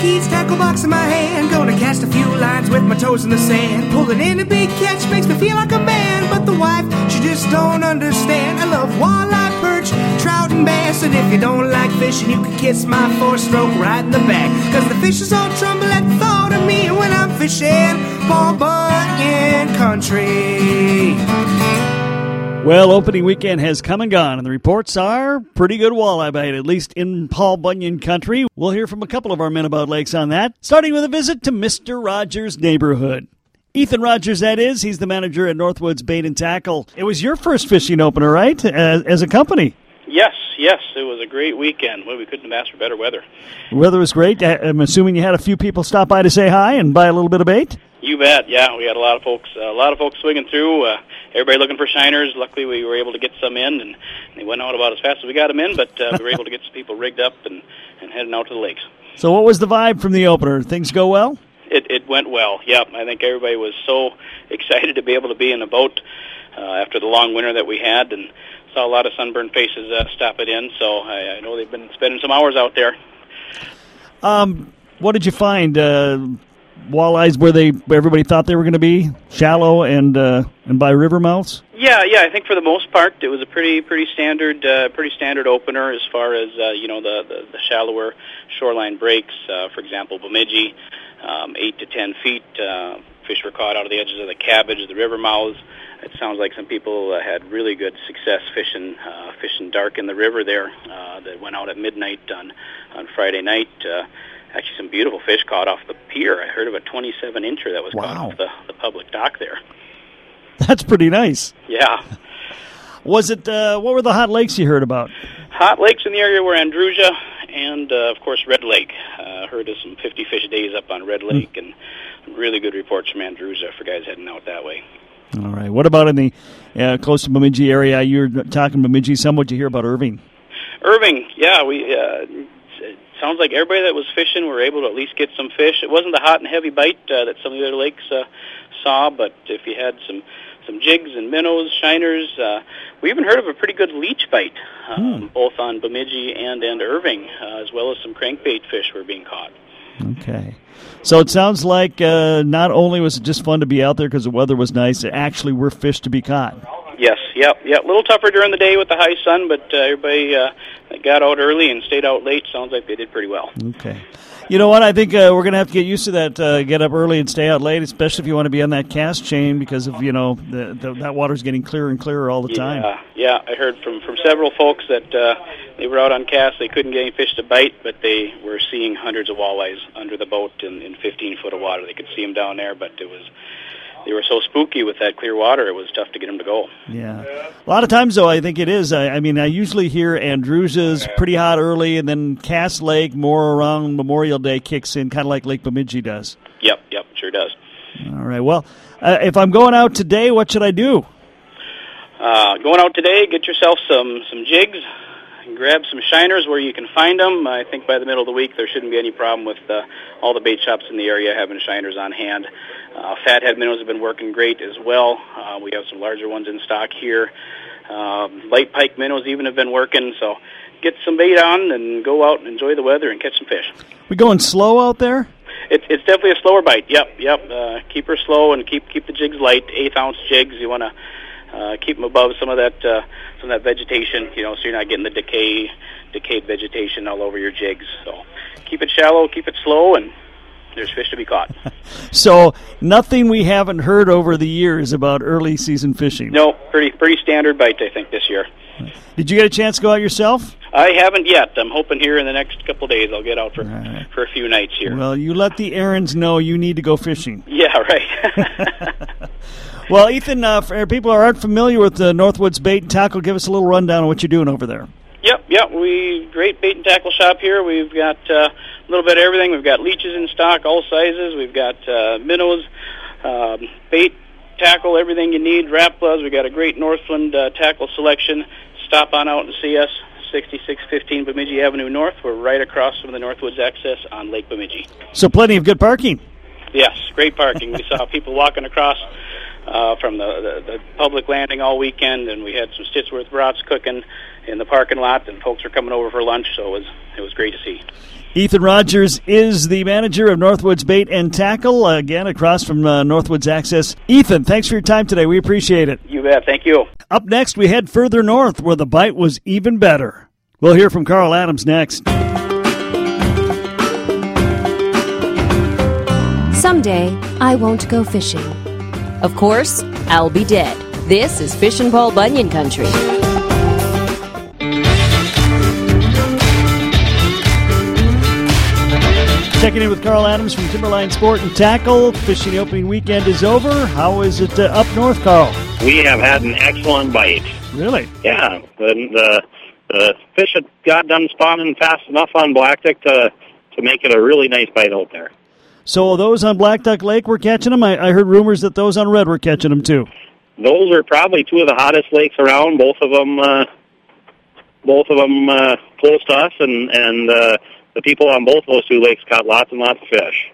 keys, tackle box in my hand. Gonna cast a few lines with my toes in the sand. Pulling in a big catch makes me feel like a man. But the wife, she just don't understand. I love walleye, perch, trout, and bass. And if you don't like fishing, you can kiss my four stroke right in the back. Cause the fishes all tremble at the thought of me when I'm fishing Paul Bunyan country. Well, opening weekend has come and gone, and the reports are pretty good walleye bait, at least in Paul Bunyan country. We'll hear from a couple of our men about lakes on that, starting with a visit to Mr. Rogers' neighborhood. Ethan Rogers, that is. He's the manager at Northwoods Bait and Tackle. It was your first fishing opener, right, as, as a company? Yes, yes. It was a great weekend. Well, we couldn't have asked for better weather. Weather was great. Uh, I'm assuming you had a few people stop by to say hi and buy a little bit of bait? You bet. Yeah, we had a lot of folks, a lot of folks swinging through. Uh, everybody looking for shiners. Luckily, we were able to get some in, and they went out about as fast as we got them in. But uh, we were able to get some people rigged up and and heading out to the lakes. So, what was the vibe from the opener? Things go well? It it went well. Yep, I think everybody was so excited to be able to be in a boat uh, after the long winter that we had, and saw a lot of sunburned faces uh, stop it in. So I, I know they've been spending some hours out there. Um, what did you find? Uh, walleyes where they where everybody thought they were going to be shallow and uh, and by river mouths. Yeah, yeah. I think for the most part, it was a pretty pretty standard uh, pretty standard opener as far as uh, you know the, the the shallower shoreline breaks. Uh, for example, Bemidji, um, eight to ten feet. Uh, fish were caught out of the edges of the cabbage, the river mouths. It sounds like some people uh, had really good success fishing uh, fishing dark in the river there. Uh, that went out at midnight on on Friday night. Uh, actually, some beautiful fish caught off the pier. I heard of a 27 incher that was caught Wow. off the, the public dock there. That's pretty nice. Yeah. Was it? Uh, what were the hot lakes you heard about? Hot lakes in the area were Andrusia and, uh, of course, Red Lake. Uh, heard of some 50 fish days up on Red Lake and really good reports from Andrusia for guys heading out that way. All right. What about in the uh, close to Bemidji area? You're talking Bemidji. Some. What you hear about Irving? Irving, yeah, we uh, sounds like everybody that was fishing were able to at least get some fish. It wasn't the hot and heavy bite uh, that some of the other lakes uh, saw, but if you had some some jigs and minnows, shiners, uh, we even heard of a pretty good leech bite, um, both on Bemidji and and Irving, uh, as well as some crankbait fish were being caught. Okay. So it sounds like uh, not only was it just fun to be out there because the weather was nice, it actually were fish to be caught. Yes, yep, yep. A little tougher during the day with the high sun, but uh, everybody uh, got out early and stayed out late sounds like they did pretty well. Okay. You know what? I think uh, we're going to have to get used to that. Uh, get up early and stay out late, especially if you want to be on that Cass chain because of you know the, the, that water's getting clearer and clearer all the time. Yeah, yeah. I heard from from several folks that uh, they were out on Cass. They couldn't get any fish to bite, but they were seeing hundreds of walleyes under the boat in, in 15 foot of water. They could see them down there, but it was they were so spooky with that clear water. It was tough to get them to go. Yeah. A lot of times, though, I think it is. I, I mean, I usually hear Andrews's pretty hot early, and then Cass Lake more around Memorial Day kicks in, kind of like Lake Bemidji does. Yep, yep, sure does. All right. Well, uh, if I'm going out today, what should I do? Uh, going out today, get yourself some some jigs, grab some shiners where you can find them. I think by the middle of the week there shouldn't be any problem with uh, all the bait shops in the area having shiners on hand. Uh, fathead minnows have been working great as well. Uh, we have some larger ones in stock here. Um, light pike minnows even have been working. So get some bait on and go out and enjoy the weather and catch some fish. We going slow out there? It, it's definitely a slower bite. Yep, yep. Uh, keep her slow and keep keep the jigs light. Eighth ounce jigs. You want to uh, keep them above some of that uh, some of that vegetation. You know, so you're not getting the decay decayed vegetation all over your jigs. So keep it shallow, keep it slow, and there's fish to be caught. So nothing we haven't heard over the years about early season fishing. no, pretty pretty standard bite I think this year. Did you get a chance to go out yourself? I haven't yet. I'm hoping here in the next couple of days I'll get out for right. for a few nights here. Well, you let the errands know you need to go fishing. yeah, right. Well, Ethan, uh, for people who aren't familiar with the Northwoods Bait and Tackle, give us a little rundown on what you're doing over there. Yep, yep. We great bait and tackle shop here. We've got uh, a little bit of everything. We've got leeches in stock, all sizes. We've got uh, minnows, um, bait, tackle, everything you need. Rapalas. We've got a great Northland uh, tackle selection. Stop on out and see us. 6615 Bemidji Avenue North. We're right across from the Northwoods access on Lake Bemidji. So plenty of good parking. Yes, great parking. we saw people walking across uh, from the, the the public landing all weekend, and we had some Stittsworth brats cooking in the parking lot, and folks were coming over for lunch, so it was it was great to see. Ethan Rogers is the manager of Northwoods Bait and Tackle, again across from uh, Northwoods Access. Ethan, thanks for your time today. We appreciate it. You bet. Thank you. Up next, we head further north where the bite was even better. We'll hear from Carl Adams next. Someday, I won't go fishing. Of course, I'll be dead. This is Fishin' Paul Bunyan Country. Checking in with Carl Adams from Timberline Sport and Tackle. Fishing opening weekend is over. How is it uh, up north, Carl? We have had an excellent bite. Really? Yeah, the the, the fish had got done spawning fast enough on Blackduck to to make it a really nice bite out there. So those on Black Duck Lake were catching them. I, I heard rumors that those on Red were catching them too. Those are probably two of the hottest lakes around. Both of them, uh, both of them uh, close to us, and and uh, the people on both those two lakes caught lots and lots of fish.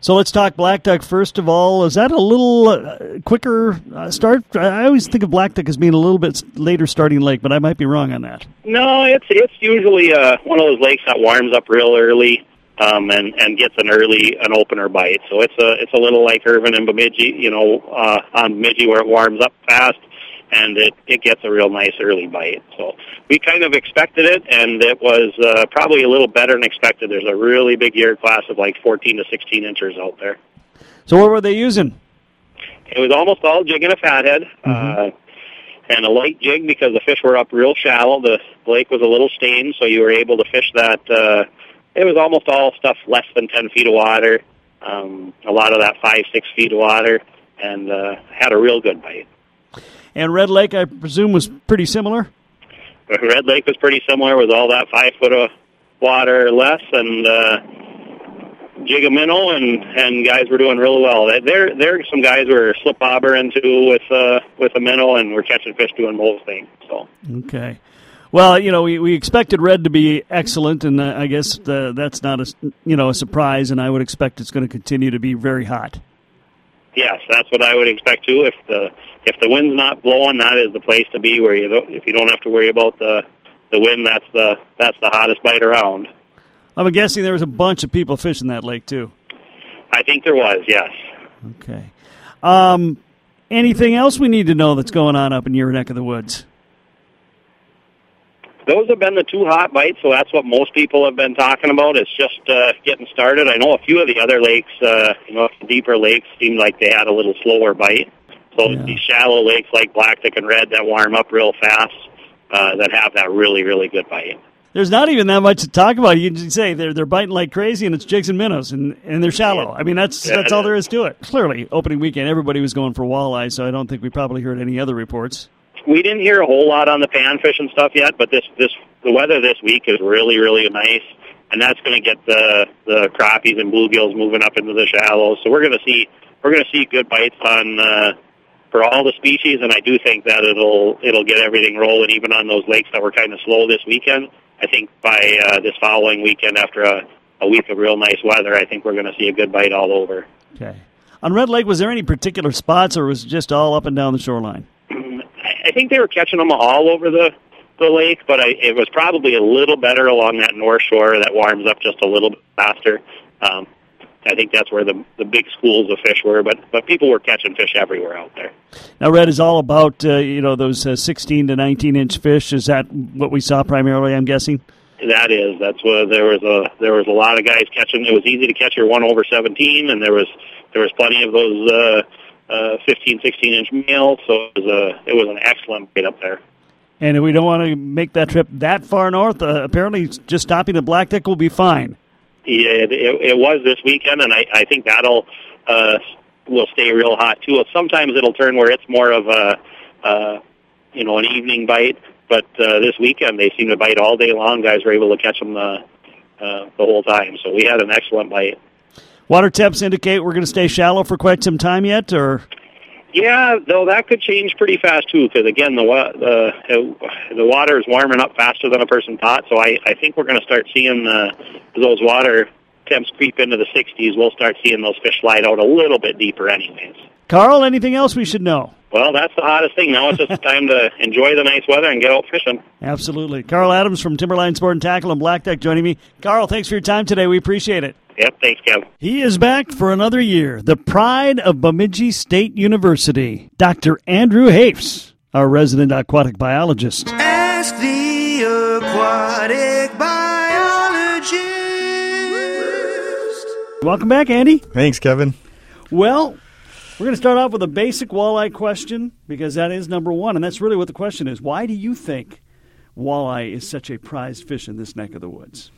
So let's talk Black Duck first of all. Is that a little uh, quicker uh, start? I always think of Black Duck as being a little bit later starting lake, but I might be wrong on that. No, it's it's usually uh, one of those lakes that warms up real early um, and and gets an early an opener bite. So it's a it's a little like Irving and Bemidji, you know, uh, on Bemidji where it warms up fast and it it gets a real nice early bite. So we kind of expected it, and it was uh, probably a little better than expected. There's a really big year class of like 14 to 16 inches out there. So what were they using? It was almost all jig and a fathead. Uh, and a light jig because the fish were up real shallow. The lake was a little stained, so you were able to fish that. Uh, it was almost all stuff less than 10 feet of water, um, a lot of that 5, 6 feet of water, and uh, had a real good bite. And Red Lake, I presume, was pretty similar. Red Lake was pretty similar with all that 5 foot of water or less, and uh, jig a minnow, and and guys were doing really well. There there some guys were slip bobber into with uh, with a minnow, and we're catching fish doing both things. So Okay. Well, you know, we, we expected red to be excellent, and uh, I guess uh, that's not a you know a surprise. And I would expect it's going to continue to be very hot. Yes, that's what I would expect too. If the if the wind's not blowing, that is the place to be. Where you don't, if you don't have to worry about the the wind, that's the that's the hottest bite around. I'm guessing there was a bunch of people fishing that lake too. I think there was yes. Okay. Um, anything else we need to know that's going on up in your neck of the woods? Those have been the two hot bites, so that's what most people have been talking about. It's just uh, getting started. I know a few of the other lakes, uh, you know, deeper lakes seemed like they had a little slower bite. So Yeah. these shallow lakes like Blackduck and Red that warm up real fast, uh, that have that really, really good bite. There's not even that much to talk about. You can say they're they're biting like crazy, and it's jigs and minnows, and, and they're shallow. I mean, that's Yeah. that's all there is to it. Clearly, opening weekend, everybody was going for walleye, so I don't think we probably heard any other reports. We didn't hear a whole lot on the panfish and stuff yet, but this this the weather this week is really, really nice, and that's going to get the the crappies and bluegills moving up into the shallows. So we're going to see we're going to see good bites on uh, for all the species, and I do think that it'll it'll get everything rolling, even on those lakes that were kind of slow this weekend. I think by uh, this following weekend, after a, a week of real nice weather, I think we're going to see a good bite all over. Okay. On Red Lake, was there any particular spots, or was it just all up and down the shoreline? I think they were catching them all over the the lake, but I, it was probably a little better along that north shore that warms up just a little bit faster. Um, I think that's where the the big schools of fish were, but but people were catching fish everywhere out there. Now, Red is all about uh, you know those uh, 16 to 19 inch fish. Is that what we saw primarily? I'm guessing. That is, that's what there was a there was a lot of guys catching. It was easy to catch your one over seventeen, and there was there was plenty of those uh, uh, 15, 16 inch males. So it was a it was an excellent bait up there. And if we don't want to make that trip that far north, uh, apparently just stopping at Black Duck will be fine. Yeah, it, it, it was this weekend, and I, I think that'll uh, will stay real hot too. Sometimes it'll turn where it's more of a uh, you know an evening bite, but uh, this weekend they seem to bite all day long. Guys were able to catch them the uh, the whole time, so we had an excellent bite. Water temps indicate we're going to stay shallow for quite some time yet, or Yeah, though that could change pretty fast too, because again, the wa- the the water is warming up faster than a person thought. So I I think we're going to start seeing uh, those water temps creep into the 60s, we'll start seeing those fish slide out a little bit deeper, anyways. Carl, anything else we should know? Well, that's the hottest thing. Now it's just time to enjoy the nice weather and get out fishing. Absolutely. Carl Adams from Timberline Sport and Tackle and Black Duck joining me. Carl, thanks for your time today. We appreciate it. Yep, thanks, Kev. He is back for another year. The pride of Bemidji State University, Dr. Andrew Hafs, our resident aquatic biologist. Ask the aquatic biologist. Welcome back, Andy. Thanks, Kevin. Well, we're going to start off with a basic walleye question because that is number one, and that's really what the question is. Why do you think walleye is such a prized fish in this neck of the woods?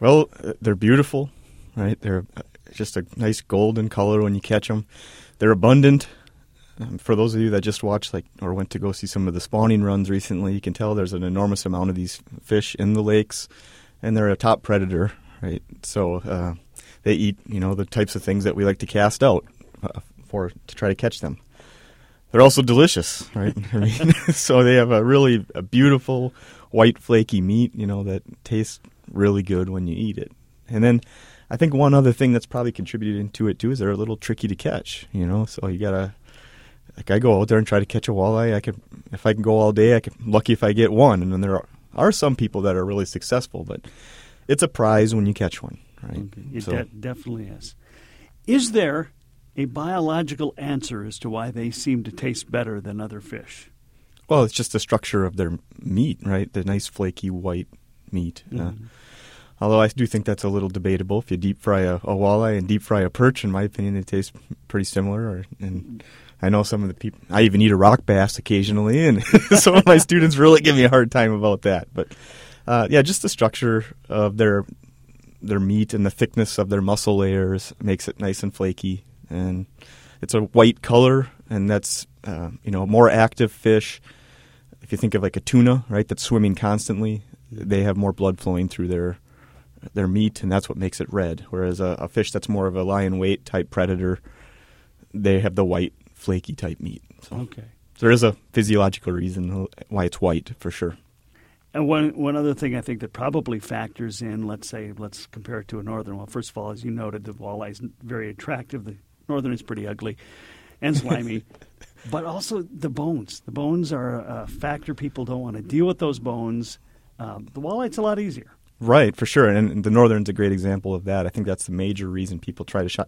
Well, uh, they're beautiful, right? They're uh, just a nice golden color when you catch them. They're abundant. Um, for those of you that just watched, like, or went to go see some of the spawning runs recently, you can tell there's an enormous amount of these fish in the lakes, and they're a top predator, right? So uh, they eat, you know, the types of things that we like to cast out uh, for to try to catch them. They're also delicious, right? I mean, so they have a really a beautiful white flaky meat, you know, that tastes really good when you eat it. And then I think one other thing that's probably contributed to it too is they're a little tricky to catch, you know. So you gotta like I go out there and try to catch a walleye. I could if I can go all day. I could lucky if I get one. And then there are, are some people that are really successful, but it's a prize when you catch one, right? Okay. It So- de- definitely is. Is there a biological answer as to why they seem to taste better than other fish? Well, it's just the structure of their meat, right? The nice flaky white meat. Uh, although I do think that's a little debatable. If you deep fry a, a walleye and deep fry a perch, in my opinion, they taste pretty similar. Or, and I know some of the people. I even eat a rock bass occasionally, and some of my students really give me a hard time about that. But uh, yeah, just the structure of their their meat and the thickness of their muscle layers makes it nice and flaky, and it's a white color, and that's uh, you know a more active fish. If you think of like a tuna, right, that's swimming constantly, they have more blood flowing through their their meat, and that's what makes it red. Whereas a, a fish that's more of a lie-in-wait type predator, they have the white flaky type meat. So Okay. there is a physiological reason why it's white for sure. And one one other thing I think that probably factors in, let's say, let's compare it to a northern. Well, first of all, as you noted, the walleye is very attractive. The northern is pretty ugly and slimy, but also the bones. The bones are a factor. People don't want to deal with those bones. Um, the walleye's a lot easier. Right, for sure, and, and the northern's a great example of that. I think that's the major reason people try to shy.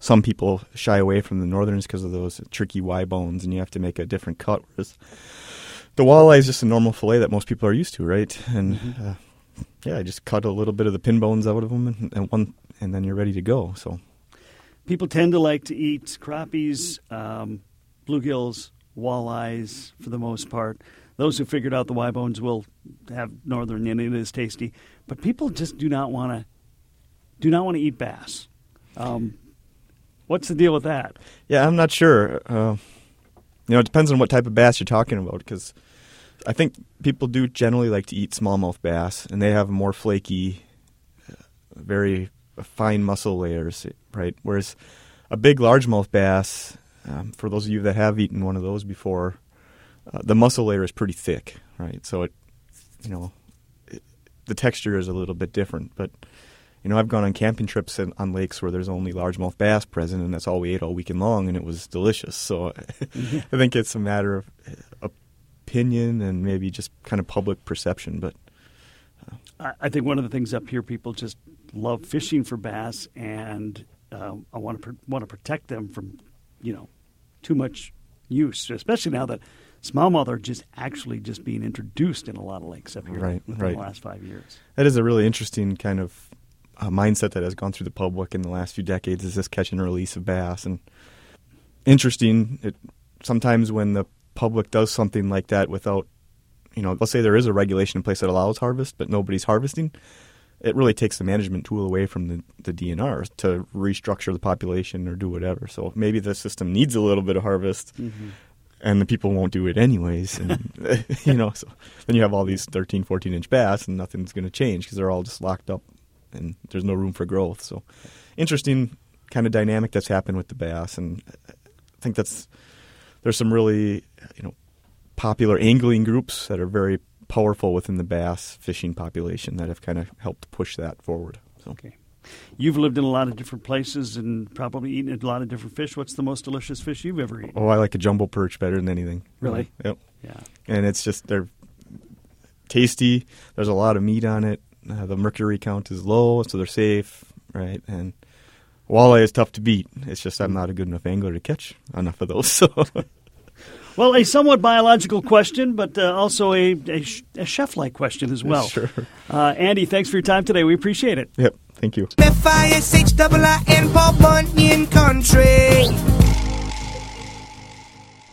Some people shy away from the northerns because of those tricky Y bones, and you have to make a different cut. Whereas the walleye is just a normal fillet that most people are used to, right? And uh, yeah, I just cut a little bit of the pin bones out of them, and, and one, and then you're ready to go. So People tend to like to eat crappies, um, bluegills, walleyes for the most part. Those who figured out the Y bones will have northern and it is tasty, but people just do not want to do not want to eat bass. Um, what's the deal with that? Yeah, I'm not sure. Uh, you know, it depends on what type of bass you're talking about because I think people do generally like to eat smallmouth bass, and they have more flaky, uh, very fine muscle layers, right? Whereas a big largemouth bass, um, for those of you that have eaten one of those before, uh, the muscle layer is pretty thick, right? So it, you know, it, the texture is a little bit different, but you know, I've gone on camping trips in, on lakes where there's only largemouth bass present, and that's all we ate all weekend long, and it was delicious. So I think it's a matter of uh, opinion and maybe just kind of public perception. But I, I think one of the things up here, people just love fishing for bass, and um, I want to pr- want to protect them from, you know, too much use, especially now that smallmouth are just actually just being introduced in a lot of lakes up here Right, within right. the last five years. that is a really interesting kind of uh, mindset that has gone through the public in the last few decades. Is this catch and release of bass and interesting? It sometimes when the public does something like that without, you know, let's say there is a regulation in place that allows harvest, but nobody's harvesting. It really takes the management tool away from the, the DNR to restructure the population or do whatever. So maybe the system needs a little bit of harvest, mm-hmm. and the people won't do it anyways. And you know, so then you have all these 13, 14 inch bass, and nothing's going to change because they're all just locked up, and there's no room for growth. So interesting kind of dynamic that's happened with the bass, and I think that's there's some really you know popular angling groups that are very powerful within the bass fishing population that have kind of helped push that forward. So Okay. You've lived in a lot of different places and probably eaten a lot of different fish. What's the most delicious fish you've ever eaten? Oh, I like a jumbo perch better than anything. Really? Yep. Yeah. And it's just they're tasty. There's a lot of meat on it. Uh, the mercury count is low, so they're safe, right? And walleye is tough to beat. It's just I'm not a good enough angler to catch enough of those. So Well, a somewhat biological question, but uh, also a, a, sh- a chef like question as well. Sure. Uh, Andy, thanks for your time today. We appreciate it. yep. Thank you. F-I-S-H-I-I-N Paul Bunyan Country.